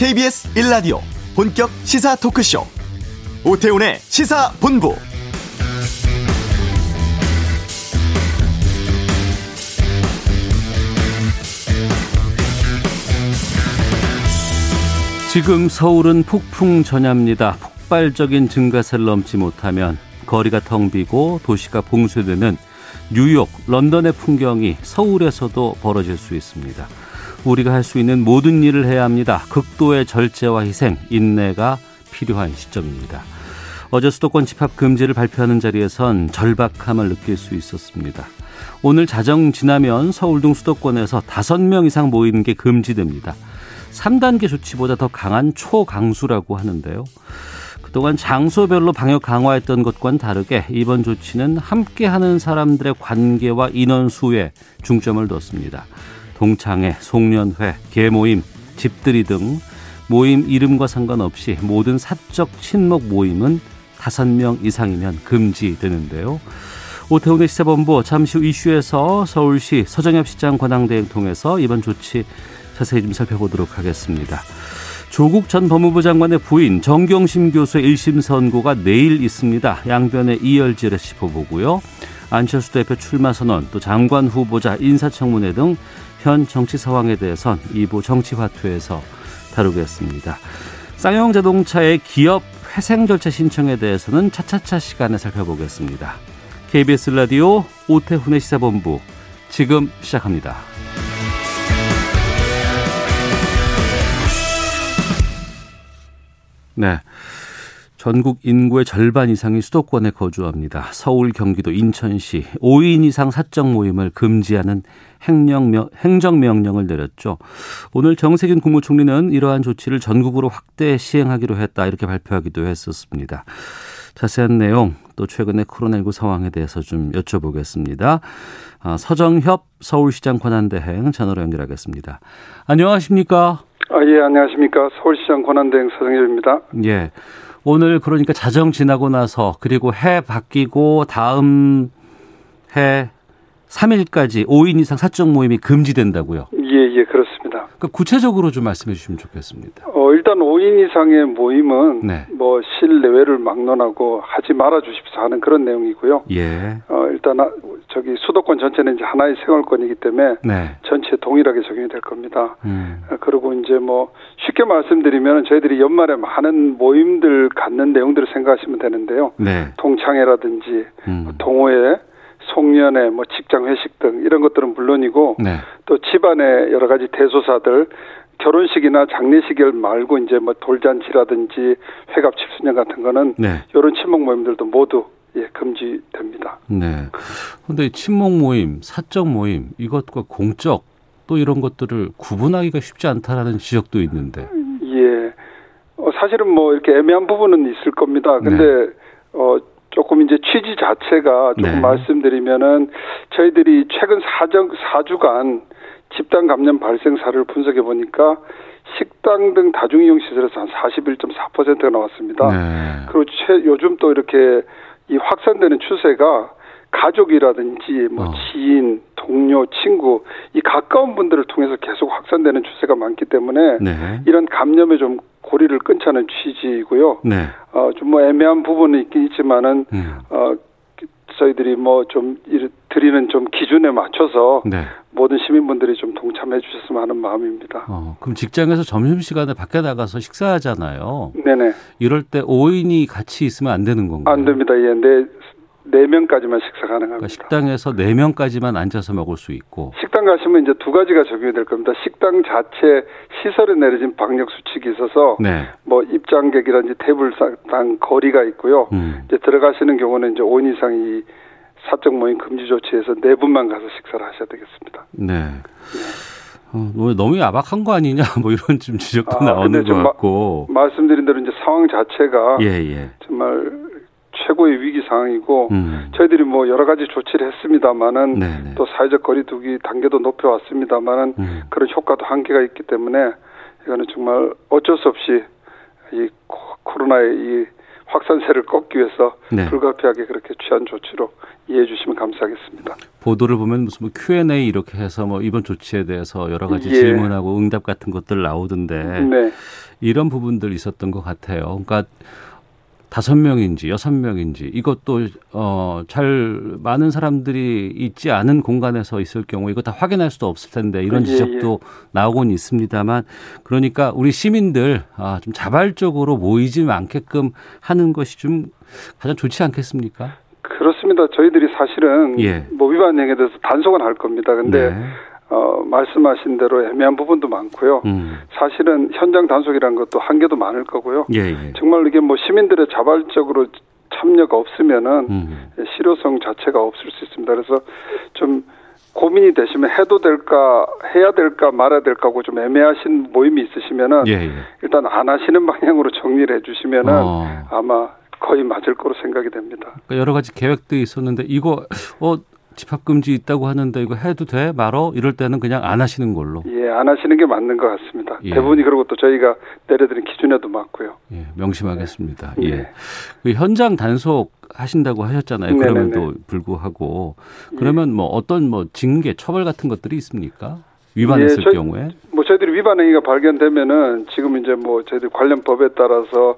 KBS 1라디오 본격 시사 토크쇼 오태훈의 시사본부 지금 서울은 폭풍 전야입니다. 폭발적인 증가세를 넘지 못하면 거리가 텅 비고 도시가 봉쇄되는 뉴욕, 런던의 풍경이 서울에서도 벌어질 수 있습니다. 우리가 할 수 있는 모든 일을 해야 합니다. 극도의 절제와 희생, 인내가 필요한 시점입니다. 어제 수도권 집합 금지를 발표하는 자리에선 절박함을 느낄 수 있었습니다. 오늘 자정 지나면 서울 등 수도권에서 5명 이상 모이는 게 금지됩니다. 3단계 조치보다 더 강한 초강수라고 하는데요. 그동안 장소별로 방역 강화했던 것과는 다르게 이번 조치는 함께하는 사람들의 관계와 인원 수에 중점을 뒀습니다. 동창회, 송년회, 계모임, 집들이 등 모임 이름과 상관없이 모든 사적 친목 모임은 다섯 명 이상이면 금지되는데요. 오태훈의 시사본부 잠시 후 이슈에서 서울시 서정엽 시장 권한대행 통해서 이번 조치 자세히 좀 살펴보도록 하겠습니다. 조국 전 법무부 장관의 부인 정경심 교수의 1심 선고가 내일 있습니다. 양변의 이열지를 짚어보고요. 안철수 대표 출마 선언, 또 장관 후보자 인사청문회 등 현 정치 상황에 대해선 2부 정치화투에서 다루겠습니다. 쌍용 자동차의 기업 회생 절차 신청에 대해서는 차차차 시간에 살펴보겠습니다. KBS 라디오 오태훈의 시사본부 지금 시작합니다. 네. 전국 인구의 절반 이상이 수도권에 거주합니다. 서울, 경기도, 인천시 5인 이상 사적 모임을 금지하는 행령명, 행정명령을 내렸죠. 오늘 정세균 국무총리는 이러한 조치를 전국으로 확대 시행하기로 했다 이렇게 발표하기도 했었습니다. 자세한 내용 또 최근의 코로나19 상황에 대해서 좀 여쭤보겠습니다. 아, 서정협 서울시장 권한대행 전화로 연결하겠습니다. 안녕하십니까? 아, 예, 안녕하십니까. 서울시장 권한대행 서정협입니다. 예. 오늘 그러니까 자정 지나고 나서 그리고 해 바뀌고 다음 해 3일까지 5인 이상 사적 모임이 금지된다고요? 예, 예, 그렇습니다. 그 구체적으로 좀 말씀해 주시면 좋겠습니다. 어, 일단 5인 이상의 모임은 네. 뭐 실내외를 막론하고 하지 말아 주십사 하는 그런 내용이고요. 예. 어, 일단 아, 저기 수도권 전체는 이제 하나의 생활권이기 때문에 네. 전체 동일하게 적용이 될 겁니다. 음. 어, 그리고 이제 뭐 쉽게 말씀드리면 저희들이 연말에 많은 모임들 갖는 내용들을 생각하시면 되는데요. 네. 동창회라든지 음. 동호회, 송년회, 뭐 직장 회식 등 이런 것들은 물론이고 네. 또 집안의 여러 가지 대소사들 결혼식이나 장례식을 말고 이제 뭐 돌잔치라든지 회갑 칠수년 같은 거는 네. 이런 친목 모임들도 모두 예 금지됩니다. 네. 근데 이 친목 모임, 사적 모임 이것과 공적 또 이런 것들을 구분하기가 쉽지 않다라는 지적도 있는데. 예. 어, 사실은 뭐 이렇게 애매한 부분은 있을 겁니다. 근데 네. 어 조금 이제 취지 자체가 조금 네. 말씀드리면은 저희들이 최근 사정 4주간 집단 감염 발생 사를 분석해 보니까 식당 등 다중이용 시설에서 한 41.4%가 나왔습니다. 네. 그리고 최, 요즘 또 이렇게 이 확산되는 추세가 가족이라든지 뭐 어. 지인, 동료, 친구 이 가까운 분들을 통해서 계속 확산되는 추세가 많기 때문에 네. 이런 감염에 좀 고리를 끊자는 취지이고요. 네. 어, 좀 뭐 애매한 부분은 있긴 있지만은 음. 어, 저희들이 뭐 좀 드리는 좀 기준에 맞춰서 네. 모든 시민분들이 좀 동참해 주셨으면 하는 마음입니다. 어, 그럼 직장에서 점심시간에 밖에 나가서 식사하잖아요. 네네. 이럴 때 5인이 같이 있으면 안 되는 건가요? 안 됩니다. 예, 네, 네 명까지만 식사 가능합니다. 그러니까 식당에서 4명까지만 앉아서 먹을 수 있고. 식당 가시면 이제 두 가지가 적용이 될 겁니다. 식당 자체 시설에 내려진 방역 수칙이 있어서 네. 뭐 입장객이라든지 테이블당 거리가 있고요. 음. 이제 들어가시는 경우는 이제 5인 이상 이 사적 모임 금지 조치에서 네 분만 가서 식사를 하셔야 되겠습니다. 네. 어, 뭐 너무 야박한 거 아니냐 뭐 이런 좀 지적도 아, 나오는 것좀 같고. 말씀드린 대로 이제 상황 자체가 예, 예. 정말 최고의 위기 상황이고 음. 저희들이 뭐 여러 가지 조치를 했습니다마는 네, 네. 또 사회적 거리두기 단계도 높여왔습니다마는 음. 그런 효과도 한계가 있기 때문에 이거는 정말 어쩔 수 없이 이 코- 코로나의 이 확산세를 꺾기 위해서 네. 불가피하게 그렇게 취한 조치로 이해해 주시면 감사하겠습니다. 보도를 보면 무슨 뭐 Q&A 이렇게 해서 뭐 이번 조치에 대해서 여러 가지 예. 질문하고 응답 같은 것들 나오던데 네. 이런 부분들 있었던 것 같아요. 그러니까 다섯 명인지 여섯 명인지 이것도 어 잘 많은 사람들이 있지 않은 공간에서 있을 경우 이거 다 확인할 수도 없을 텐데 이런 예, 지적도 나오곤 있습니다만 그러니까 우리 시민들 아, 좀 자발적으로 모이지 않게끔 하는 것이 좀 가장 좋지 않겠습니까? 그렇습니다. 저희들이 사실은 예. 뭐 위반 행위에 대해서 단속은 할 겁니다. 근데 네. 어, 말씀하신 대로 애매한 부분도 많고요. 음. 사실은 현장 단속이라는 것도 한계도 많을 거고요. 예, 예. 정말 이게 뭐 시민들의 자발적으로 참여가 없으면은 음. 실효성 자체가 없을 수 있습니다. 그래서 좀 고민이 되시면 해도 될까 해야 될까 말아야 될까 하고 좀 애매하신 모임이 있으시면은 예, 예. 일단 안 하시는 방향으로 정리를 해주시면은 어. 아마 거의 맞을 거로 생각이 됩니다. 그러니까 여러 가지 계획도 있었는데 이거 어 집합 금지 있다고 하는데 이거 해도 돼 말어 이럴 때는 그냥 안 하시는 걸로 예, 안 하시는 게 맞는 것 같습니다. 예. 대부분이 그리고 또 저희가 내려드린 기준에도 맞고요. 예, 명심하겠습니다. 네. 예. 그 현장 단속 하신다고 하셨잖아요. 네네네. 그럼에도 불구하고 그러면 뭐 어떤 뭐 징계 처벌 같은 것들이 있습니까? 위반했을 예, 저희- 경우에 뭐 저희들이 위반 행위가 발견되면은 지금 이제 뭐 저희들 관련 법에 따라서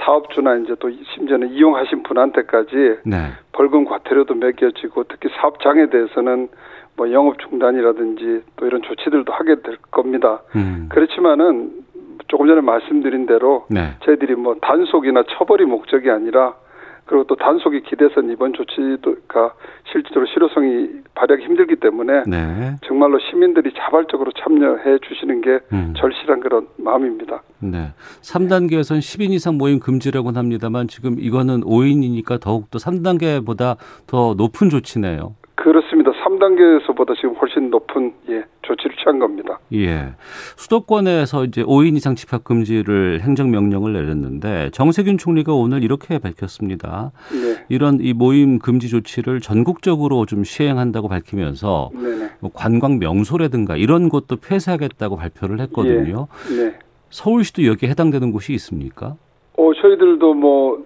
사업주나 이제 또 심지어는 이용하신 분한테까지 네. 벌금 과태료도 매겨지고 특히 사업장에 대해서는 뭐 영업 중단이라든지 또 이런 조치들도 하게 될 겁니다. 음. 그렇지만은 조금 전에 말씀드린 대로 네. 저희들이 뭐 단속이나 처벌이 목적이 아니라 그리고 또 단속이 기대선 이번 조치가 실질적으로 실효성이 발휘하기 힘들기 때문에 네. 정말로 시민들이 자발적으로 참여해 주시는 게 음. 절실한 그런 마음입니다. 네. 3단계에서는 10인 이상 모임 금지라고는 합니다만 지금 이거는 5인이니까 더욱 더 3단계보다 더 높은 조치네요. 그렇습니다. 3단계에서보다 지금 훨씬 높은 예, 조치를 취한 겁니다. 예. 수도권에서 이제 5인 이상 집합 금지를 행정 명령을 내렸는데 정세균 총리가 오늘 이렇게 밝혔습니다. 네. 이런 이 모임 금지 조치를 전국적으로 좀 시행한다고 밝히면서 네네. 뭐 관광 명소라든가 이런 곳도 폐쇄하겠다고 발표를 했거든요. 네. 서울시도 여기에 해당되는 곳이 있습니까? 어, 저희들도 뭐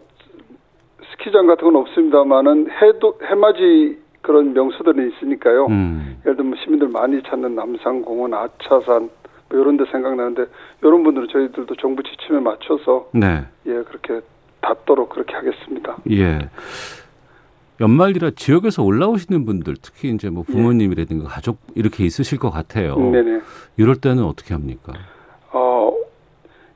스키장 같은 건 없습니다만은 해도 해맞이 그런 명소들은 있으니까요. 음. 예를 들면 시민들 많이 찾는 남산공원, 아차산 뭐 이런 데 생각나는데 이런 분들은 저희들도 정부 지침에 맞춰서 네. 예, 그렇게 닿도록 그렇게 하겠습니다. 예. 연말이라 지역에서 올라오시는 분들 특히 이제 뭐 부모님이라든가 가족 이렇게 있으실 것 같아요. 네네. 이럴 때는 어떻게 합니까? 어,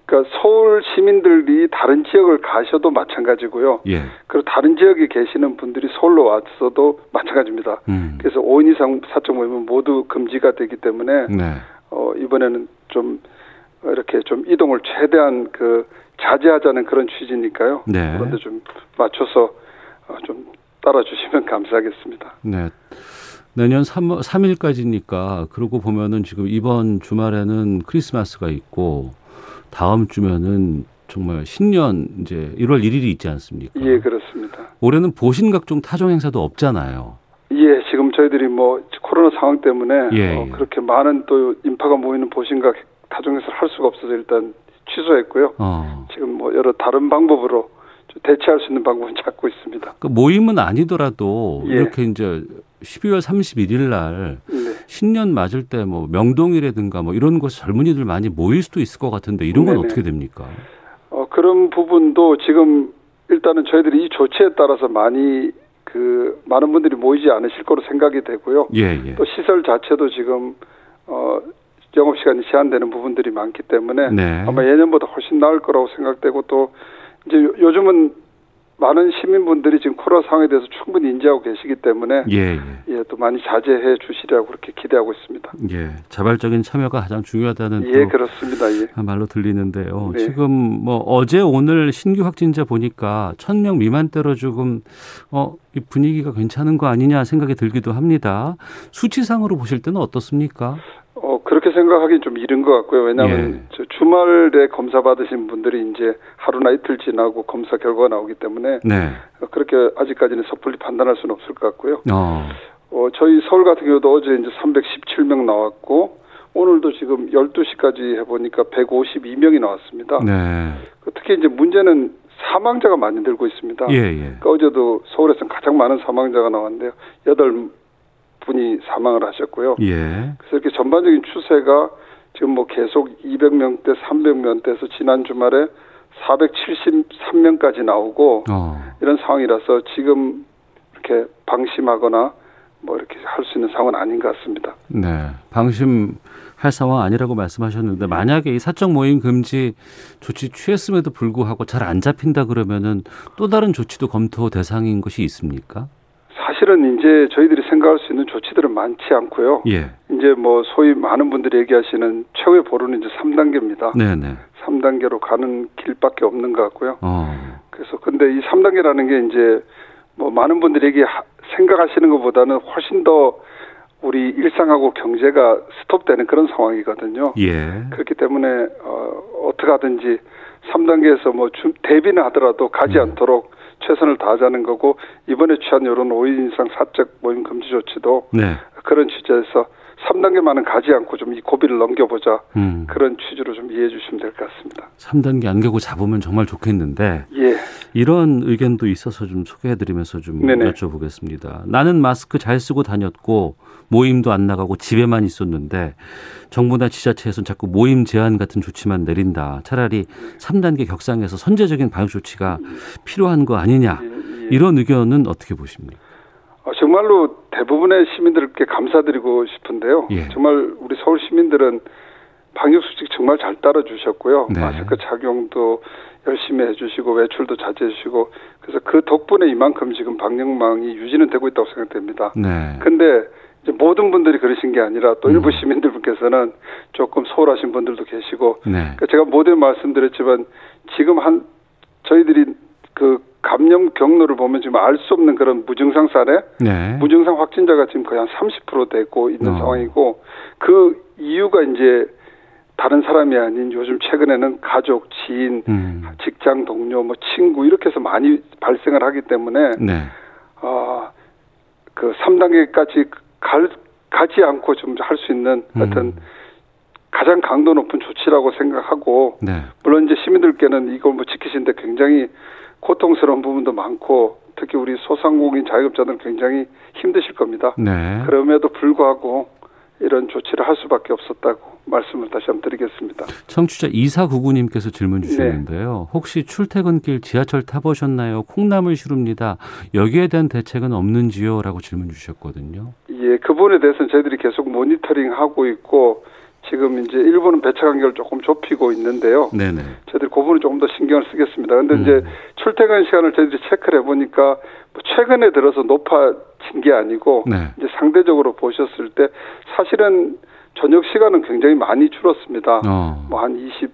그러니까 서울 시민들이 다른 지역을 가셔도 마찬가지고요. 예. 그리고 다른 지역에 계시는 분들이 서울로 왔어도 마찬가지입니다. 음. 그래서 5인 이상 사적 모임은 모두 금지가 되기 때문에 네. 어, 이번에는 좀 이렇게 좀 이동을 최대한 그 자제하자는 그런 취지니까요. 네. 그런데 좀 맞춰서 어, 좀 따라주시면 감사하겠습니다. 네. 내년 3, 3일까지니까 그러고 보면은 지금 이번 주말에는 크리스마스가 있고 다음 주면은 정말 신년 이제 1월 1일이 있지 않습니까? 예, 그렇습니다. 올해는 보신 각종 타종 행사도 없잖아요. 예, 지금 저희들이 뭐 코로나 상황 때문에 예, 어, 예. 그렇게 많은 또 인파가 모이는 보신각 타종에서 할 수가 없어서 일단 취소했고요. 어. 지금 뭐 여러 다른 방법으로 좀 대체할 수 있는 방법은 찾고 있습니다. 그 모임은 아니더라도 예. 이렇게 이제 12월 31일 날 네. 신년 맞을 때 뭐 명동이라든가 뭐 이런 곳에 젊은이들 많이 모일 수도 있을 것 같은데 이런 건 네네. 어떻게 됩니까? 어, 그런 부분도 지금 일단은 저희들이 이 조치에 따라서 많이 그 많은 분들이 모이지 않으실 거로 생각이 되고요. 예, 예. 또 시설 자체도 지금 어 영업 시간이 제한되는 부분들이 많기 때문에 네. 아마 예년보다 훨씬 나을 거라고 생각되고 또 이제 요- 요즘은 많은 시민분들이 지금 코로나 상황에 대해서 충분히 인지하고 계시기 때문에 예, 예. 예, 또 많이 자제해 주시리라고 그렇게 기대하고 있습니다. 예. 자발적인 참여가 가장 중요하다는 예, 또 그렇습니다. 예. 말로 들리는데요. 네. 지금 뭐 어제 오늘 신규 확진자 보니까 천 명 미만대로 조금 어, 이 분위기가 괜찮은 거 아니냐 생각이 들기도 합니다. 수치상으로 보실 때는 어떻습니까? 어, 그렇게 생각하기는 좀 이른 것 같고요. 왜냐하면 예. 저 주말에 검사 받으신 분들이 이제 하루나 이틀 지나고 검사 결과가 나오기 때문에 네. 어, 그렇게 아직까지는 섣불리 판단할 수는 없을 것 같고요. 어. 어, 저희 서울 같은 경우도 어제 이제 317명 나왔고 오늘도 지금 12시까지 해보니까 152명이 나왔습니다. 네. 그 특히 이제 문제는 사망자가 많이 늘고 있습니다. 예, 예. 그러니까 어제도 서울에서는 가장 많은 사망자가 나왔는데요. 여덟 분이 사망을 하셨고요. 예. 그래서 이렇게 전반적인 추세가 지금 뭐 계속 200명대, 300명대에서 지난 주말에 473명까지 나오고 어. 이런 상황이라서 지금 이렇게 방심하거나 뭐 이렇게 할 수 있는 상황은 아닌 것 같습니다. 네. 방심할 상황 아니라고 말씀하셨는데 만약에 이 사적 모임 금지 조치 취했음에도 불구하고 잘 안 잡힌다 그러면은 또 다른 조치도 검토 대상인 것이 있습니까? 사실은 이제 저희들이 생각할 수 있는 조치들은 많지 않고요. 예. 이제 뭐 소위 많은 분들이 얘기하시는 최후의 보루는 이제 3단계입니다. 네, 네. 3단계로 가는 길밖에 없는 것 같고요. 어. 그래서 근데 이 3단계라는 게 이제 뭐 많은 분들이 얘기 생각하시는 것보다는 훨씬 더 우리 일상하고 경제가 스톱되는 그런 상황이거든요. 예. 그렇기 때문에 어, 어떻게 하든지 3단계에서 뭐 주, 대비는 하더라도 가지 음. 않도록 최선을 다하자는 거고 이번에 취한 이런 5인 이상 사적 모임 금지 조치도 네. 그런 취지에서 3단계만은 가지 않고 좀 이 고비를 넘겨보자 음. 그런 취지로 좀 이해해 주시면 될 것 같습니다. 3단계 안개고 잡으면 정말 좋겠는데 예. 이런 의견도 있어서 좀 소개해드리면서 좀 네네. 여쭤보겠습니다. 나는 마스크 잘 쓰고 다녔고 모임도 안 나가고 집에만 있었는데 정부나 지자체에서는 자꾸 모임 제한 같은 조치만 내린다. 차라리 3단계 격상에서 선제적인 방역 조치가 필요한 거 아니냐. 이런 의견은 어떻게 보십니까? 어, 정말로 대부분의 시민들께 감사드리고 싶은데요. 예. 정말 우리 서울 시민들은 방역 수칙 정말 잘 따라주셨고요. 네. 마스크 착용도 열심히 해주시고 외출도 자제해주시고 그래서 그 덕분에 이만큼 지금 방역망이 유지는 되고 있다고 생각됩니다. 네. 근데 모든 분들이 그러신 게 아니라 또 음. 일부 시민들께서는 조금 소홀하신 분들도 계시고 네. 그러니까 제가 모두 말씀드렸지만 지금 한 저희들이 그 감염 경로를 보면 지금 알 수 없는 그런 무증상 사례, 네. 무증상 확진자가 지금 거의 한 30% 되고 있는 어. 상황이고 그 이유가 이제 다른 사람이 아닌 요즘 최근에는 가족, 지인, 음. 직장 동료, 뭐 친구 이렇게 해서 많이 발생을 하기 때문에 네. 아, 그 3단계까지 갈, 가지 않고 좀 할 수 있는 어떤 음. 가장 강도 높은 조치라고 생각하고 네. 물론 이제 시민들께는 이걸 뭐 지키시는데 굉장히 고통스러운 부분도 많고 특히 우리 소상공인 자영업자들은 굉장히 힘드실 겁니다. 네. 그럼에도 불구하고 이런 조치를 할 수밖에 없었다고 말씀을 다시 한번 드리겠습니다. 청취자 2499님께서 질문 주셨는데요. 혹시 출퇴근길 지하철 타보셨나요? 콩나물 시루입니다. 여기에 대한 대책은 없는지요? 라고 질문 주셨거든요. 예, 그 부분에 대해서는 저희들이 계속 모니터링 하고 있고 지금 이제 일부는 배차 간격을 조금 좁히고 있는데요. 네네. 저희들이 그 부분을 조금 더 신경을 쓰겠습니다. 근데 음. 이제 출퇴근 시간을 저희들이 체크를 해보니까 뭐 최근에 들어서 높아진 게 아니고 네. 이제 상대적으로 보셨을 때 사실은 저녁 시간은 굉장히 많이 줄었습니다. 어. 뭐한 26%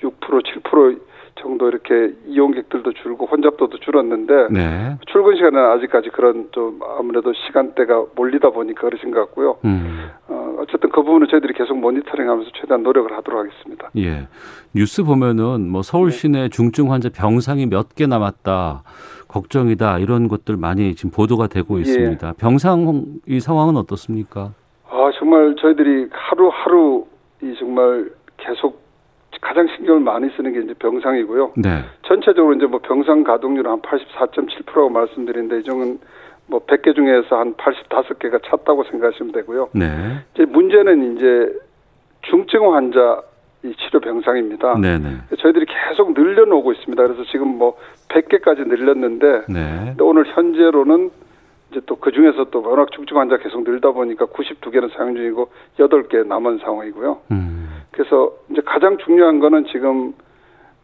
7% 정도 이렇게 이용객들도 줄고 혼잡도도 줄었는데 네. 출근 시간은 아직까지 그런 좀 아무래도 시간대가 몰리다 보니까 그러신 것 같고요. 음. 어, 어쨌든 그 부분은 저희들이 계속 모니터링하면서 최대한 노력을 하도록 하겠습니다. 예. 뉴스 보면은 뭐 서울 네. 시내 중증 환자 병상이 몇 개 남았다. 걱정이다. 이런 것들 많이 지금 보도가 되고 예. 있습니다. 병상 이 상황은 어떻습니까? 아 정말 저희들이 하루하루 이 정말 계속 가장 신경을 많이 쓰는 게 이제 병상이고요. 네. 전체적으로 이제 뭐 병상 가동률은 한 84.7%라고 말씀드리는데 이 정도는 뭐 100개 중에서 한 85개가 찼다고 생각하시면 되고요. 네. 이제 문제는 이제 중증 환자 이 치료 병상입니다. 네네. 저희들이 계속 늘려놓고 있습니다. 그래서 지금 뭐 100개까지 늘렸는데 네. 오늘 현재로는 이제 또 그 중에서 또 워낙 중증 환자 계속 늘다 보니까 92개는 사용 중이고 8개 남은 상황이고요. 음. 그래서 이제 가장 중요한 거는 지금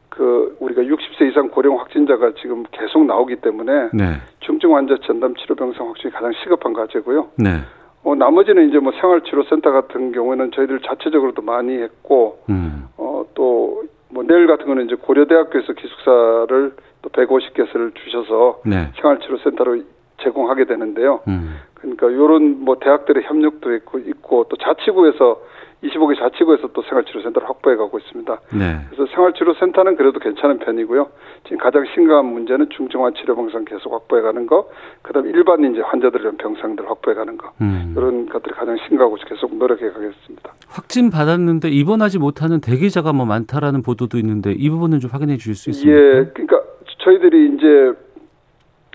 그 우리가 60세 이상 고령 확진자가 지금 계속 나오기 때문에 네. 중증 환자 전담 치료 병상 확충이 가장 시급한 과제고요. 네. 어, 나머지는 이제 뭐 생활치료센터 같은 경우에는 저희들 자체적으로도 많이 했고, 음. 어, 또, 뭐 내일 같은 거는 이제 고려대학교에서 기숙사를 또 150개를 주셔서 네. 생활치료센터로 제공하게 되는데요. 음. 그러니까 요런 뭐 대학들의 협력도 있고, 있고 또 자치구에서 25개 자치구에서 또 생활치료센터를 확보해 가고 있습니다. 네. 그래서 생활치료센터는 그래도 괜찮은 편이고요. 지금 가장 심각한 문제는 중증환 치료 병상 계속 확보해 가는 거, 그다음 일반 이제 환자들 의 병상들 확보해 가는 거. 음. 이런 것들이 가장 심각하고 계속 노력해 가겠습니다. 확진 받았는데 입원하지 못하는 대기자가 뭐 많다라는 보도도 있는데 이 부분은 좀 확인해 주실 수 있습니까? 예, 그러니까 저희들이 이제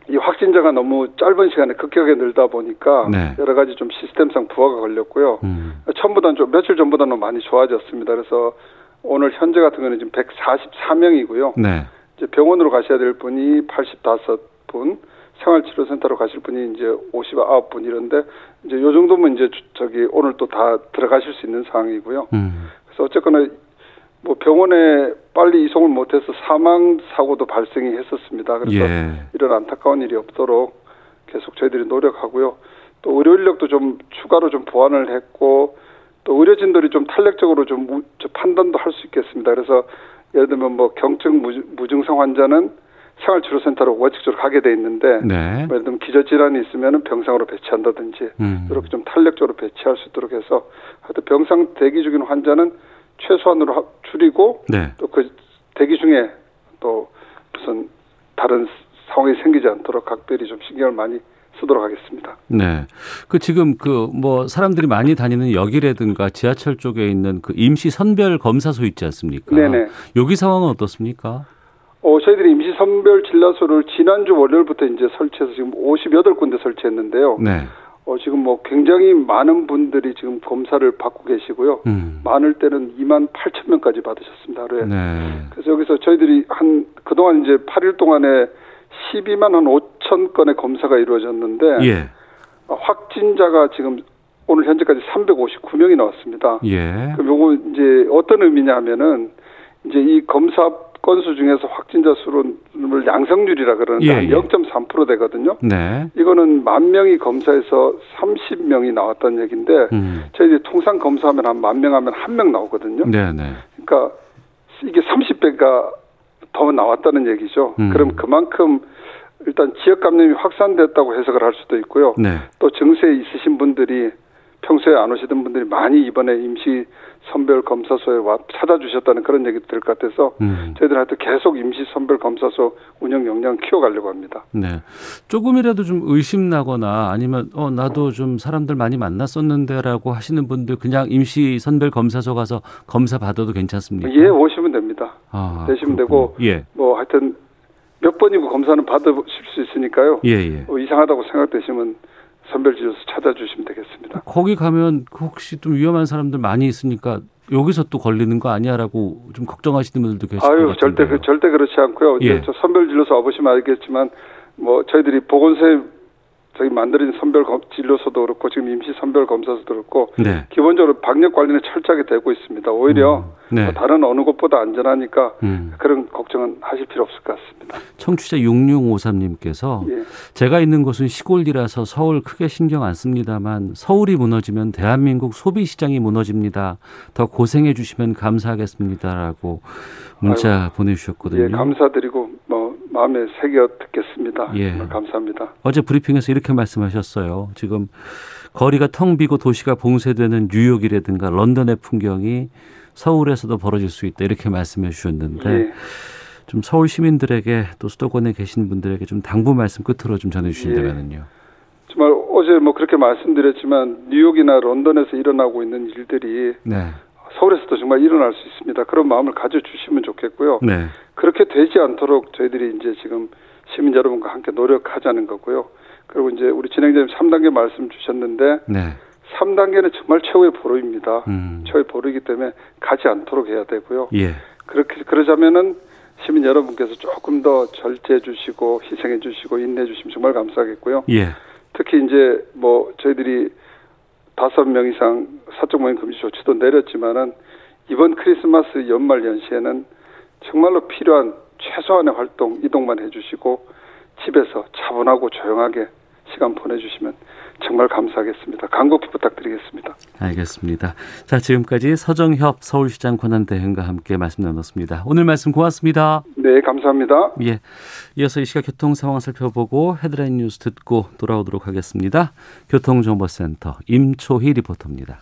이 확진자가 너무 짧은 시간에 급격하게 늘다 보니까 네. 여러 가지 좀 시스템상 부하가 걸렸고요. 음. 처음보다는 좀 며칠 전보다는 많이 좋아졌습니다. 그래서 오늘 현재 같은 경우는 지금 144명이고요. 네. 이제 병원으로 가셔야 될 분이 85분, 생활치료센터로 가실 분이 이제 59분 이런데 이제 요 정도면 이제 저기 오늘 또 다 들어가실 수 있는 상황이고요. 음. 그래서 어쨌거나 뭐 병원에 빨리 이송을 못해서 사망 사고도 발생이 했었습니다. 그래서 예. 이런 안타까운 일이 없도록 계속 저희들이 노력하고요. 또 의료 인력도 좀 추가로 좀 보완을 했고 또 의료진들이 좀 탄력적으로 좀 무, 판단도 할 수 있겠습니다. 그래서 예를 들면 뭐 경증 무증상 환자는 생활치료센터로 원칙적으로 가게 돼 있는데 네. 뭐 예를 들면 기저질환이 있으면 병상으로 배치한다든지 음. 이렇게 좀 탄력적으로 배치할 수 있도록 해서 하여튼 병상 대기 중인 환자는 최소한으로 줄이고 네. 또그 대기 중에 또 무슨 다른 상황이 생기지 않도록 각별히 좀 신경을 많이 쓰도록 하겠습니다. 네. 그 지금 그 뭐 사람들이 많이 다니는 역이라든가 지하철 쪽에 있는 그 임시 선별 검사소 있지 않습니까? 네네. 여기 상황은 어떻습니까? 어, 저희들이 임시 선별 진료소를 지난주 월요일부터 이제 설치해서 지금 58군데 설치했는데요. 네. 어, 지금 뭐 굉장히 많은 분들이 지금 검사를 받고 계시고요. 음. 많을 때는 2만 8천 명까지 받으셨습니다. 하루에. 네. 그래서 여기서 저희들이 한 그동안 이제 8일 동안에 12만 한 5천 건의 검사가 이루어졌는데 예. 어, 확진자가 지금 오늘 현재까지 359명이 나왔습니다. 예. 그럼 요거 이제 어떤 의미냐 하면은 이제 이 검사 건수 중에서 확진자 수를 양성률이라 그러는데 예, 한 예. 0.3% 되거든요. 네. 이거는 만 명이 검사해서 30명이 나왔다는 얘기인데 음. 저희들이 통상 검사하면 한 만 명 하면 한 명 나오거든요. 네, 네. 그러니까 이게 30배가 더 나왔다는 얘기죠. 음. 그럼 그만큼 일단 지역 감염이 확산됐다고 해석을 할 수도 있고요. 네. 또 증세 있으신 분들이 평소에 안 오시던 분들이 많이 이번에 임시 선별 검사소에 와 찾아주셨다는 그런 얘기도 들것 같아서 음. 저희들 하여튼 계속 임시 선별 검사소 운영 역량 키워가려고 합니다. 네. 조금이라도 좀 의심 나거나 아니면 어 나도 좀 사람들 많이 만났었는데라고 하시는 분들 그냥 임시 선별 검사소 가서 검사 받아도 괜찮습니까? 예, 오시면 됩니다. 아, 되시면 그렇군요. 되고 예. 뭐 하여튼 몇 번이고 검사는 받으실 수 있으니까요. 예, 예. 뭐 이상하다고 생각되시면 선별진료소 찾아주시면 되겠습니다. 거기 가면 그 혹시 좀 위험한 사람들 많이 있으니까 여기서 또 걸리는 거 아니야라고 좀 걱정하시는 분들도 계실 것 아유 같은데요. 절대 그- 절대 그렇지 않고요. 예. 선별진료소 와보시면 알겠지만 뭐 저희들이 보건소에 저희 만들어진 선별 검- 진료소도 그렇고 지금 임시 선별 검사소도 그렇고 네. 기본적으로 방역 관리는 철저하게 되고 있습니다. 오히려 음, 네. 뭐 다른 어느 곳보다 안전하니까 음. 그런 걱정은 하실 필요 없을 것 같습니다. 청취자 6653님께서 예. 제가 있는 곳은 시골이라서 서울 크게 신경 안 씁니다만 서울이 무너지면 대한민국 소비 시장이 무너집니다. 더 고생해 주시면 감사하겠습니다라고 문자 보내주셨거든요. 예, 감사드리고 뭐 마음에 새겨 듣겠습니다. 예. 감사합니다. 어제 브리핑에서 이렇게 말씀하셨어요. 지금 거리가 텅 비고 도시가 봉쇄되는 뉴욕이라든가 런던의 풍경이 서울에서도 벌어질 수 있다 이렇게 말씀해 주셨는데 예. 좀 서울 시민들에게 또 수도권에 계신 분들에게 좀 당부 말씀 끝으로 좀 전해 주신다면요. 정말 어제 뭐 그렇게 말씀드렸지만 뉴욕이나 런던에서 일어나고 있는 일들이 네. 서울에서도 정말 일어날 수 있습니다. 그런 마음을 가져주시면 좋겠고요. 네. 그렇게 되지 않도록 저희들이 이제 지금 시민 여러분과 함께 노력하자는 거고요. 그리고 이제 우리 진행자님 3단계 말씀 주셨는데 네. 3단계는 정말 최후의 보루입니다. 음. 최후의 보루이기 때문에 가지 않도록 해야 되고요. 예. 그렇게 그러자면은 시민 여러분께서 조금 더 절제해 주시고 희생해 주시고 인내해 주시면 정말 감사하겠고요. 예. 특히 이제 뭐 저희들이 다섯 명 이상 사적 모임 금지 조치도 내렸지만은 이번 크리스마스 연말 연시에는 정말로 필요한 최소한의 활동 이동만 해주시고 집에서 차분하고 조용하게 시간 보내주시면 정말 감사하겠습니다. 간곡히 부탁드리겠습니다. 알겠습니다. 자, 지금까지 서정협 서울시장 권한대행과 함께 말씀 나눴습니다. 오늘 말씀 고맙습니다. 네, 감사합니다. 예. 이어서 이 시각 교통 상황 살펴보고 헤드라인 뉴스 듣고 돌아오도록 하겠습니다. 교통정보센터 임초희 리포터입니다.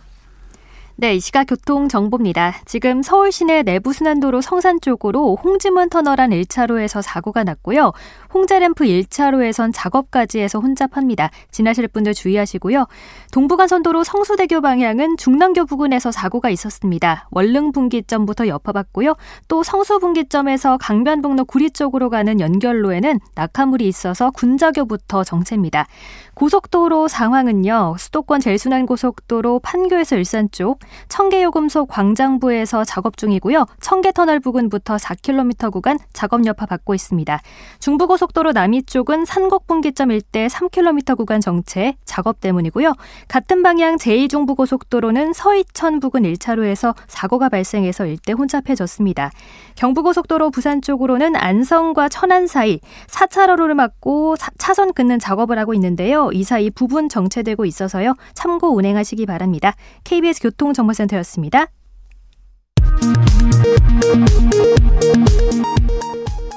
네, 이 시각 교통 정보입니다. 지금 서울 시내 내부 순환도로 성산 쪽으로 홍지문 터널 안 1차로에서 사고가 났고요. 홍자램프 1차로에선 작업까지 해서 혼잡합니다. 지나실 분들 주의하시고요. 동부간선도로 성수대교 방향은 중랑교 부근에서 사고가 있었습니다. 월릉분기점부터 여파받고요. 또 성수 분기점에서 강변북로 구리 쪽으로 가는 연결로에는 낙하물이 있어서 군자교부터 정체입니다. 고속도로 상황은요. 수도권 제일순환 고속도로 판교에서 일산 쪽, 청계요금소 광장부에서 작업 중이고요. 청계터널 부근부터 4km 구간 작업 여파 받고 있습니다. 중부고속도로 남이 쪽은 산곡분기점 일대 3km 구간 정체 작업 때문이고요. 같은 방향 제2중부고속도로는 서이천 부근 1차로에서 사고가 발생해서 일대 혼잡해졌습니다. 경부고속도로 부산 쪽으로는 안성과 천안 사이 4차로를 막고 차선 끊는 작업을 하고 있는데요. 이 사이 부분 정체되고 있어서요. 참고 운행하시기 바랍니다. KBS 교통정보센터였습니다.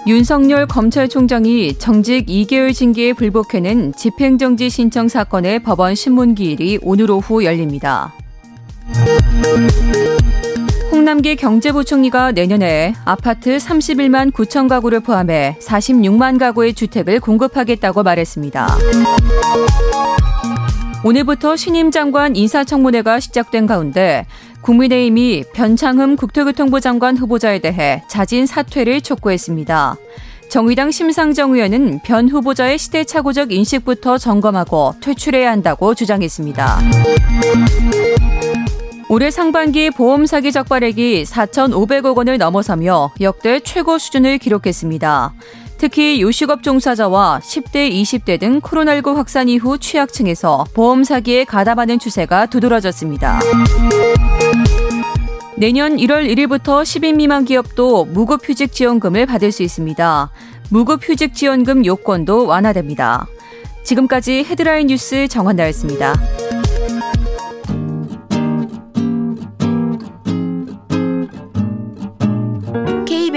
윤석열 검찰총장이 정직 2개월 징계에 불복해낸 집행정지 신청 사건의 법원 신문기일이 오늘 오후 열립니다. 홍남기 경제부총리가 내년에 아파트 31만 9천 가구를 포함해 46만 가구의 주택을 공급하겠다고 말했습니다. 오늘부터 신임 장관 인사청문회가 시작된 가운데 국민의힘이 변창흠 국토교통부 장관 후보자에 대해 자진 사퇴를 촉구했습니다. 정의당 심상정 의원은 변 후보자의 시대착오적 인식부터 점검하고 퇴출해야 한다고 주장했습니다. 올해 상반기 보험 사기 적발액이 4,500억 원을 넘어서며 역대 최고 수준을 기록했습니다. 특히 요식업 종사자와 10대, 20대 등 코로나19 확산 이후 취약층에서 보험 사기에 가담하는 추세가 두드러졌습니다. 내년 1월 1일부터 10인 미만 기업도 무급휴직 지원금을 받을 수 있습니다. 무급휴직 지원금 요건도 완화됩니다. 지금까지 헤드라인 뉴스 정한나였습니다.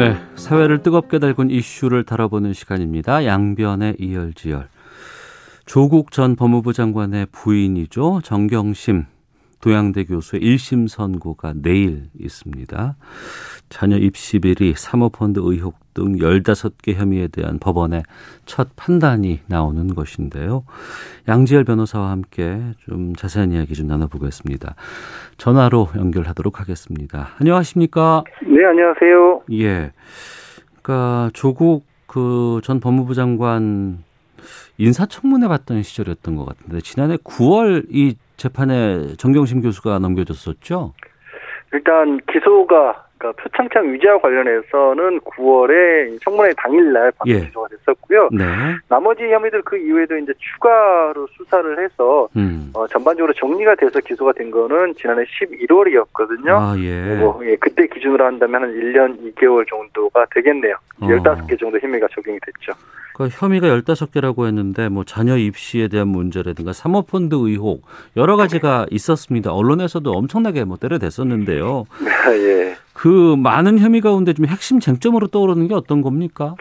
네, 사회를 뜨겁게 달군 이슈를 다뤄보는 시간입니다. 양변의 이열지열. 조국 전 법무부 장관의 부인이죠. 정경심 도양대 교수의 1심 선고가 내일 있습니다. 자녀 입시 비리, 사모펀드 의혹 등 15개 혐의에 대한 법원의 첫 판단이 나오는 것인데요. 양지열 변호사와 함께 좀 자세한 이야기 좀 나눠보겠습니다. 전화로 연결하도록 하겠습니다. 안녕하십니까? 네, 안녕하세요. 예. 그러니까 조국 그 전 법무부 장관 인사청문회 받던 시절이었던 것 같은데 지난해 9월 이 재판에 정경심 교수가 넘겨졌었죠. 일단 기소가 그러니까 표창장 위자와 관련해서는 9월에 청문회 당일날 바로 예. 기소가 됐었고요. 네. 나머지 혐의들 그 이후에도 이제 추가로 수사를 해서 음. 어, 전반적으로 정리가 돼서 기소가 된 거는 지난해 11월이었거든요. 아, 예. 뭐, 예, 그때 기준으로 한다면 한 1년 2개월 정도가 되겠네요. 어. 15개 정도 혐의가 적용이 됐죠. 그 혐의가 15개라고 했는데 뭐 자녀 입시에 대한 문제라든가 사모펀드 의혹 여러 가지가 있었습니다. 언론에서도 엄청나게 뭐 때려댔었는데요. 예. 그 많은 혐의 가운데 좀 핵심 쟁점으로 떠오르는 게 어떤 겁니까?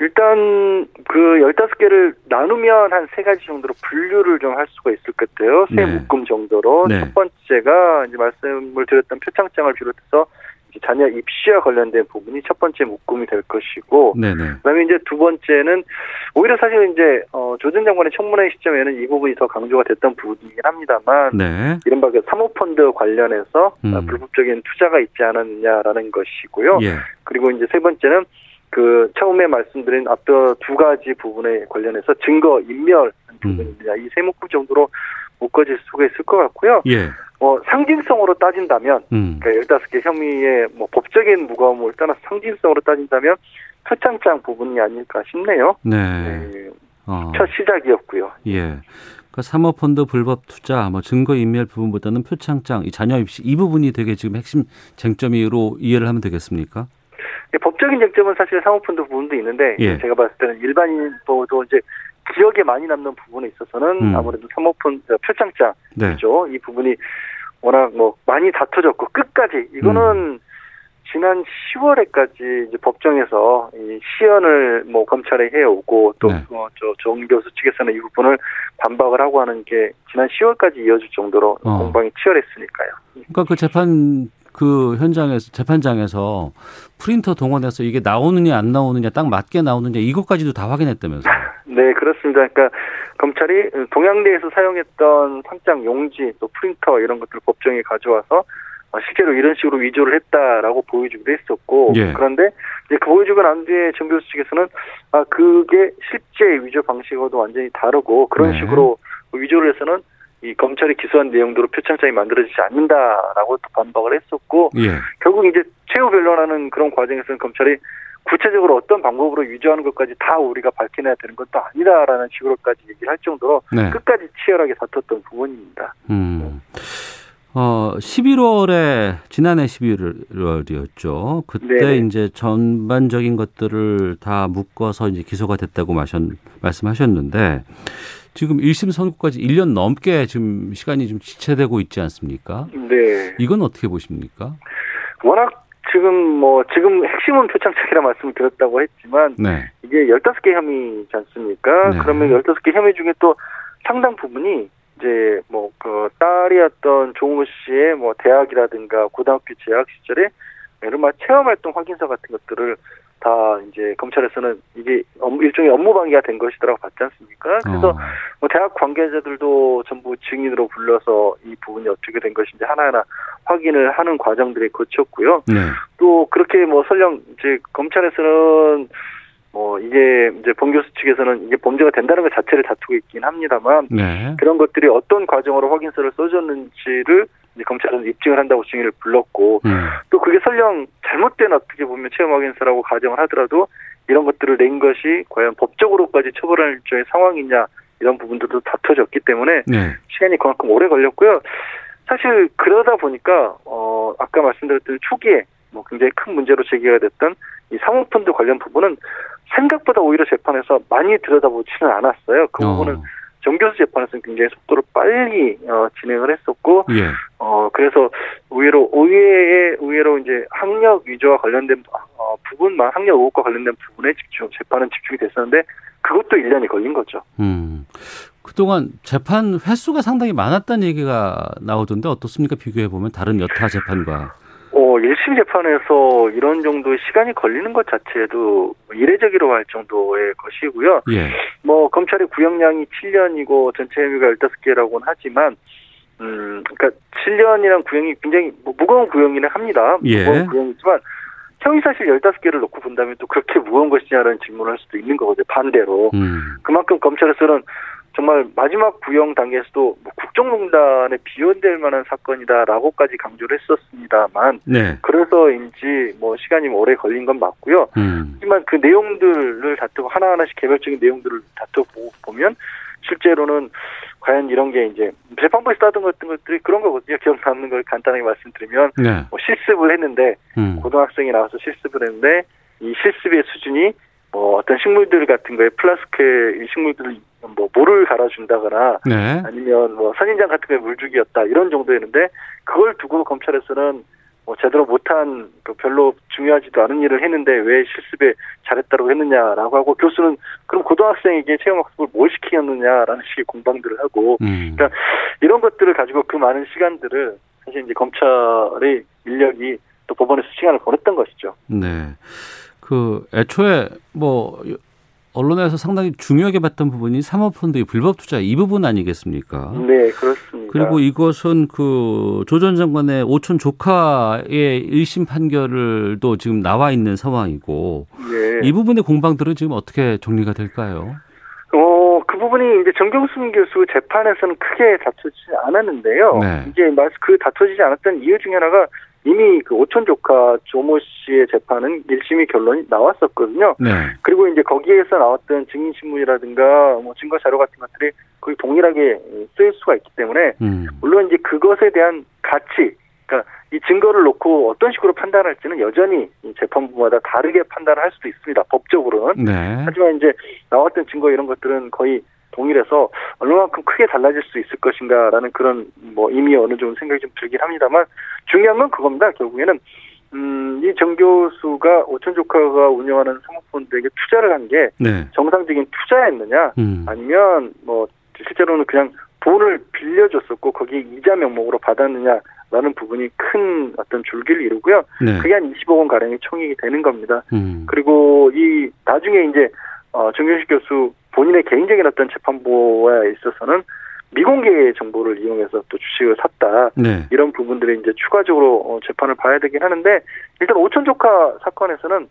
일단 그 15개를 나누면 한 세 가지 정도로 분류를 좀 할 수가 있을 것 같아요. 세 네. 묶음 정도로. 네. 첫 번째가 이제 말씀을 드렸던 표창장을 비롯해서 자녀 입시와 관련된 부분이 첫 번째 묶음이 될 것이고 네네. 그다음에 이제 두 번째는 오히려 사실 이제 어, 조전 장관의 청문회 시점에는 이 부분이 더 강조가 됐던 부분이긴 합니다만 네. 이른바 그 사모펀드 관련해서 음. 어, 불법적인 투자가 있지 않았느냐라는 것이고요. 예. 그리고 이제 세 번째는 그 처음에 말씀드린 앞서 두 가지 부분에 관련해서 증거 인멸 부분입니다. 이세 묶음 정도로 묶어질 수가 있을 것 같고요. 예. 어, 상징성으로 따진다면 음. 그러니까 15개 혐의의 뭐 법적인 무거움을 떠나 상징성으로 따진다면 표창장 부분이 아닐까 싶네요. 네. 네. 어. 첫 시작이었고요. 예. 그러니까 사모펀드 불법 투자, 뭐 증거 인멸 부분보다는 표창장, 이 자녀 입시 이 부분이 되게 지금 핵심 쟁점으로 이해를 하면 되겠습니까? 예, 법적인 쟁점은 사실 사모펀드 부분도 있는데 예. 제가 봤을 때는 일반인 보도 이제 기억에 많이 남는 부분에 있어서는 음. 아무래도 사모펀드 표창장이죠. 네. 이 부분이 워낙 뭐 많이 다퉈졌고 끝까지 이거는 음. 지난 10월에까지 이제 법정에서 이 시연을 뭐 검찰에 해오고 또저정 네. 뭐 교수 측에서는 이 부분을 반박을 하고 하는 게 지난 10월까지 이어질 정도로 어. 공방이 치열했으니까요. 그러니까 그 재판 그 현장에서 재판장에서 프린터 동원해서 이게 나오느냐 안 나오느냐 딱 맞게 나오느냐 이것까지도 다 확인했다면서요? 네 그렇습니다. 그러니까 검찰이 동양대에서 사용했던 상장 용지 또 프린터 이런 것들을 법정에 가져와서 어, 실제로 이런 식으로 위조를 했다라고 보여주기도 했었고 예. 그런데 이제 그 보여주고 난 뒤에 정 교수 측에서는 아 그게 실제 위조 방식과도 완전히 다르고 그런 네. 식으로 위조를 해서는 이 검찰이 기소한 내용대로 표창장이 만들어지지 않는다라고 또 반박을 했었고 예. 결국 이제 최후 변론하는 그런 과정에서는 검찰이 구체적으로 어떤 방법으로 위조하는 것까지 다 우리가 밝혀내야 되는 것도 아니다라는 식으로까지 얘기를 할 정도로 네. 끝까지 치열하게 다퉜던 부분입니다. 음. 어, 11월에 지난해 11월이었죠. 그때 네네. 이제 전반적인 것들을 다 묶어서 이제 기소가 됐다고 마셨, 말씀하셨는데 지금 1심 선고까지 1년 넘게 지금 시간이 좀 지체되고 있지 않습니까? 네. 이건 어떻게 보십니까? 워낙 지금 뭐 지금 핵심은 표창장이라 말씀을 드렸다고 했지만 네. 이게 15개 혐의지 않습니까? 네. 그러면 15개 혐의 중에 또 상당 부분이 이제 뭐 그 딸이었던 종우 씨의 뭐 대학이라든가 고등학교 재학 시절에 이른바 체험 활동 확인서 같은 것들을 다 이제 검찰에서는 이게 일종의 업무 방해가 된 것이라고 봤지 않습니까? 그래서 어. 뭐 대학 관계자들도 전부 증인으로 불러서 이 부분이 어떻게 된 것인지 하나하나 확인을 하는 과정들이 거쳤고요. 네. 또 그렇게 뭐 설령 이제 검찰에서는 뭐 이게 이제 본 교수 측에서는 이게 범죄가 된다는 것 자체를 다투고 있긴 합니다만 네. 그런 것들이 어떤 과정으로 확인서를 써줬는지를 이제 검찰은 입증을 한다고 증인을 불렀고 음. 또 그게 설령 잘못된 어떻게 보면 체험 확인서라고 가정을 하더라도 이런 것들을 낸 것이 과연 법적으로까지 처벌할 일종의 상황이냐 이런 부분들도 다퉈졌기 때문에 네. 시간이 그만큼 오래 걸렸고요. 사실 그러다 보니까 어 아까 말씀드렸던 초기에 뭐 굉장히 큰 문제로 제기가 됐던 이 사모펀드 관련 부분은 생각보다 오히려 재판에서 많이 들여다보지는 않았어요. 그 어. 부분은 정교수 재판에서는 굉장히 속도를 빨리 어, 진행을 했었고, 예. 어 그래서 의외로 의외에 의외로 이제 학력 위조와 관련된 어, 부분만 학력 의혹과 관련된 부분에 집중 재판은 집중이 됐었는데 그것도 1년이 걸린 거죠. 음. 그동안 재판 횟수가 상당히 많았다는 얘기가 나오던데 어떻습니까? 비교해 보면 다른 여타 재판과. 어, 1심 재판에서 이런 정도의 시간이 걸리는 것 자체도 이례적이라고 할 정도의 것이고요. 예. 뭐, 검찰의 구형량이 7년이고 전체 혐의가 15개라고는 하지만, 음, 그러니까 7년이란 구형이 굉장히 무거운 구형이긴 합니다. 예. 무거운 구형이지만, 혐의 사실 15개를 놓고 본다면 또 그렇게 무거운 것이냐라는 질문을 할 수도 있는 거거든요. 반대로. 음. 그만큼 검찰에서는 정말 마지막 구형 단계에서도 뭐 국정농단에 비연될 만한 사건이다라고까지 강조를 했었습니다만 네. 그래서인지 뭐 시간이 오래 걸린 건 맞고요. 음. 하지만 그 내용들을 다투고 하나하나씩 개별적인 내용들을 다투고 보면 실제로는 과연 이런 게 이제 재판부에서 따던 같은 것들이 그런 거거든요. 기억 남는 걸 간단하게 말씀드리면 네. 뭐 실습을 했는데 음. 고등학생이 나와서 실습을 했는데 이 실습의 수준이 뭐 어떤 식물들 같은 거에 플라스크의 식물들을 뭐 물을 갈아준다거나 네. 아니면 뭐 선인장 같은 거에 물주기였다 이런 정도였는데 그걸 두고 검찰에서는 뭐 제대로 못한 그 별로 중요하지도 않은 일을 했는데 왜 실습에 잘했다고 했느냐라고 하고 교수는 그럼 고등학생에게 체험학습을 뭘 시키었느냐라는 식의 공방들을 하고 음. 그러니까 이런 것들을 가지고 그 많은 시간들을 사실 이제 검찰의 인력이 또 법원에서 시간을 보냈던 것이죠. 네. 그 애초에 뭐 언론에서 상당히 중요하게 봤던 부분이 사모펀드의 불법 투자 이 부분 아니겠습니까? 네, 그렇습니다. 그리고 이것은 그 조 전 장관의 오촌 조카의 1심 판결도 지금 나와 있는 상황이고 네. 이 부분의 공방들은 지금 어떻게 정리가 될까요? 어, 그 부분이 이제 정경순 교수 재판에서는 크게 다투지 않았는데요. 네. 이제 그 다투지지 않았던 이유 중에 하나가 이미 그 오촌 조카 조모 씨의 재판은 1심이 결론이 나왔었거든요. 네. 그리고 이제 거기에서 나왔던 증인 신문이라든가 뭐 증거 자료 같은 것들이 거의 동일하게 쓰일 수가 있기 때문에 음. 물론 이제 그것에 대한 가치 그러니까 이 증거를 놓고 어떤 식으로 판단할지는 여전히 재판부마다 다르게 판단을 할 수도 있습니다. 법적으로는. 네. 하지만 이제 나왔던 증거 이런 것들은 거의 동일해서 얼마만큼 크게 달라질 수 있을 것인가라는 그런 뭐 이미 어느 정도 생각이 좀 들긴 합니다만 중요한 건 그겁니다. 결국에는 음, 이 정 교수가 오천 조카가 운영하는 사모펀드에게 투자를 한게 네. 정상적인 투자였느냐 음. 아니면 뭐 실제로는 그냥 돈을 빌려줬었고 거기에 이자 명목으로 받았느냐라는 부분이 큰 어떤 줄기를 이루고요. 네. 그게 한 20억 원 가량이 총액이 되는 겁니다. 음. 그리고 이 나중에 이제 어, 정경심 교수 본인의 개인적인 어떤 재판부에 있어서는 미공개 정보를 이용해서 또 주식을 샀다 네. 이런 부분들이 이제 추가적으로 어, 재판을 봐야 되긴 하는데 일단 5촌 조카 사건에서는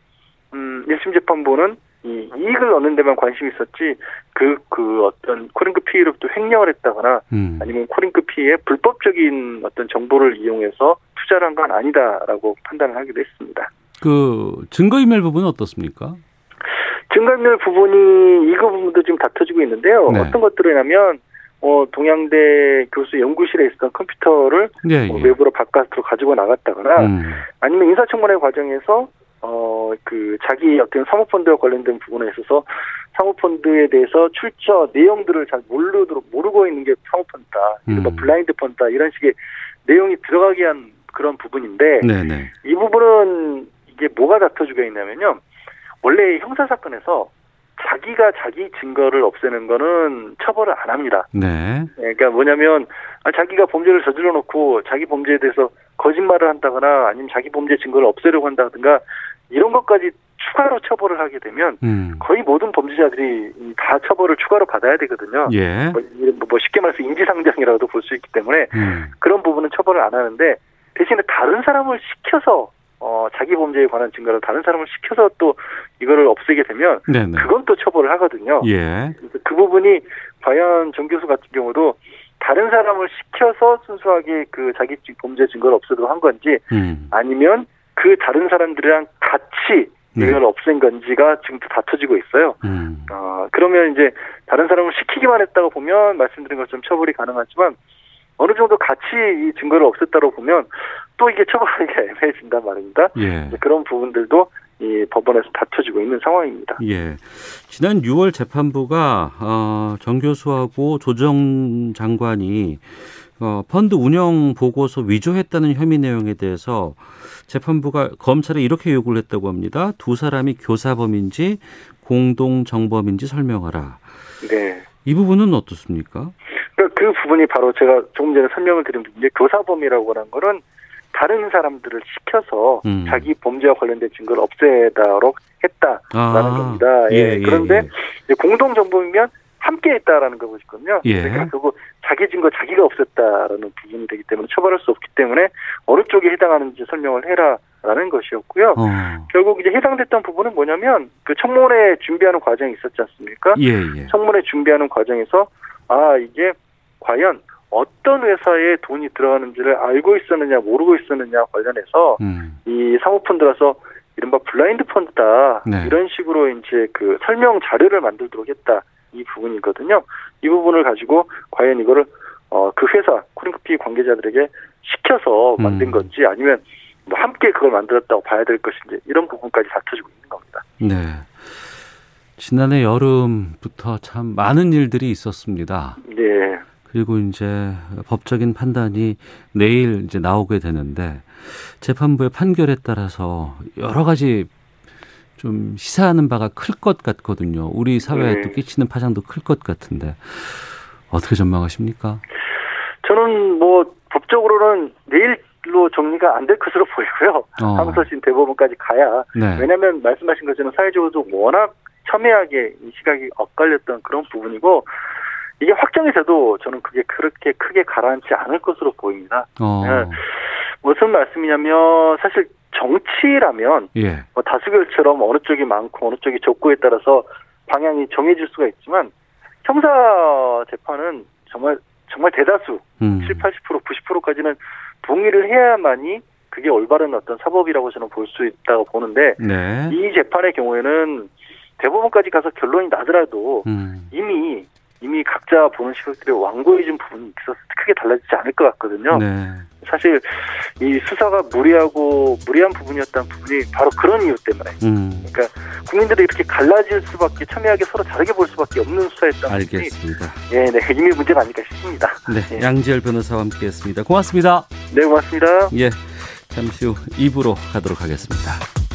음 1심 재판부는 이 이익을 얻는 데만 관심이 있었지 그, 그 어떤 코링크 PE로부터 횡령을 했다거나 음. 아니면 코링크 PE의 불법적인 어떤 정보를 이용해서 투자를 한 건 아니다라고 판단을 하기도 했습니다. 그 증거인멸 부분은 어떻습니까? 증거인멸 부분이 이거 부분도 지금 다퉈지고 있는데요. 네. 어떤 것들이냐면 어, 동양대 교수 연구실에 있었던 컴퓨터를 예, 예. 어, 외부로 바깥으로 가지고 나갔다거나 음. 아니면 인사청문회 과정에서 어, 그, 자기 어떤 사모펀드와 관련된 부분에 있어서 사모펀드에 대해서 출처 내용들을 잘 모르도록, 모르고 있는 게 사모펀드다. 음. 뭐 블라인드 펀드다. 이런 식의 내용이 들어가게 한 그런 부분인데, 네네. 이 부분은 이게 뭐가 다퉈주고 있냐면요. 원래 형사 사건에서 자기가 자기 증거를 없애는 거는 처벌을 안 합니다. 네. 그러니까 뭐냐면 아, 자기가 범죄를 저질러 놓고 자기 범죄에 대해서 거짓말을 한다거나 아니면 자기 범죄 증거를 없애려고 한다든가 이런 것까지 추가로 처벌을 하게 되면 음. 거의 모든 범죄자들이 다 처벌을 추가로 받아야 되거든요. 예. 뭐, 뭐 쉽게 말해서 인지상정이라고도 볼 수 있기 때문에 음. 그런 부분은 처벌을 안 하는데 대신에 다른 사람을 시켜서 어, 자기 범죄에 관한 증거를 다른 사람을 시켜서 또 이거를 없애게 되면 네네. 그건 또 처벌을 하거든요. 예. 그 부분이 과연 정 교수 같은 경우도 다른 사람을 시켜서 순수하게 그 자기 범죄 증거를 없애도록 한 건지 음. 아니면 그 다른 사람들이랑 같이 네. 이걸 없앤 건지가 지금 다퉈지고 있어요. 음. 어, 그러면 이제 다른 사람을 시키기만 했다고 보면 말씀드린 것처럼 처벌이 가능하지만 어느 정도 같이 이 증거를 없앴다고 보면 또 이게 처벌하기가 애매해진단 말입니다. 예. 그런 부분들도 이 법원에서 다퉈지고 있는 상황입니다. 예. 지난 6월 재판부가 어, 정 교수하고 조정 장관이 어, 펀드 운영 보고서 위조했다는 혐의 내용에 대해서 재판부가 검찰에 이렇게 요구를 했다고 합니다. 두 사람이 교사범인지 공동 정범인지 설명하라. 네. 이 부분은 어떻습니까? 그, 그 부분이 바로 제가 조금 전에 설명을 드린 부분인데 교사범이라고 하는 거는 다른 사람들을 시켜서 음. 자기 범죄와 관련된 증거를 없애도록 했다라는 아, 겁니다. 예, 예, 예 그런데 예. 공동 정범이면 함께 했다라는 거거든요. 예. 그러니까 결국 자기 증거 자기가 없앴다라는 부분이 되기 때문에 처벌할 수 없기 때문에 어느 쪽에 해당하는지 설명을 해라라는 것이었고요. 어. 결국 이제 해당됐던 부분은 뭐냐면 그 청문회 준비하는 과정이 있었지 않습니까? 예, 예. 청문회 준비하는 과정에서 아 이게 과연 어떤 회사에 돈이 들어가는지를 알고 있었느냐 모르고 있었느냐 관련해서 음. 이 사모펀드라서 이른바 블라인드 펀드다 네. 이런 식으로 이제 그 설명 자료를 만들도록 했다 이 부분이거든요. 이 부분을 가지고 과연 이거를 어 그 회사 코링크피 관계자들에게 시켜서 만든 음. 건지 아니면 뭐 함께 그걸 만들었다고 봐야 될 것인지 이런 부분까지 다퉈지고 있는 겁니다. 네. 지난해 여름부터 참 많은 일들이 있었습니다. 네. 그리고 이제 법적인 판단이 내일 이제 나오게 되는데 재판부의 판결에 따라서 여러 가지 좀 시사하는 바가 클 것 같거든요. 우리 사회에 네. 또 끼치는 파장도 클 것 같은데 어떻게 전망하십니까? 저는 뭐 법적으로는 내일로 정리가 안 될 것으로 보이고요. 어. 항소심 대법원까지 가야. 네. 왜냐하면 말씀하신 것처럼 사회적으로도 워낙 첨예하게 이 시각이 엇갈렸던 그런 부분이고 이게 확정이 돼도 저는 그게 그렇게 크게 가라앉지 않을 것으로 보입니다. 어. 네. 무슨 말씀이냐면 사실 정치라면 예. 뭐 다수결처럼 어느 쪽이 많고 어느 쪽이 적고에 따라서 방향이 정해질 수가 있지만 형사 재판은 정말 정말 대다수 음. 7, 80% 90%까지는 동의를 해야만이 그게 올바른 어떤 사법이라고 저는 볼 수 있다고 보는데 네. 이 재판의 경우에는 대법원까지 가서 결론이 나더라도 음. 이미 이미 각자 보는 시각들이 완고해진 부분이 있어서 크게 달라지지 않을 것 같거든요. 네. 사실 이 수사가 무리하고 무리한 부분이었다는 부분이 바로 그런 이유 때문에. 음. 그러니까 국민들이 이렇게 갈라질 수밖에 첨예하게 서로 다르게 볼 수밖에 없는 수사였다는 알겠습니다. 예, 네, 이미 문제가 아닐까 싶습니다. 네, 예. 양지열 변호사와 함께했습니다. 고맙습니다. 네, 고맙습니다. 예, 잠시 후 2부로 가도록 하겠습니다.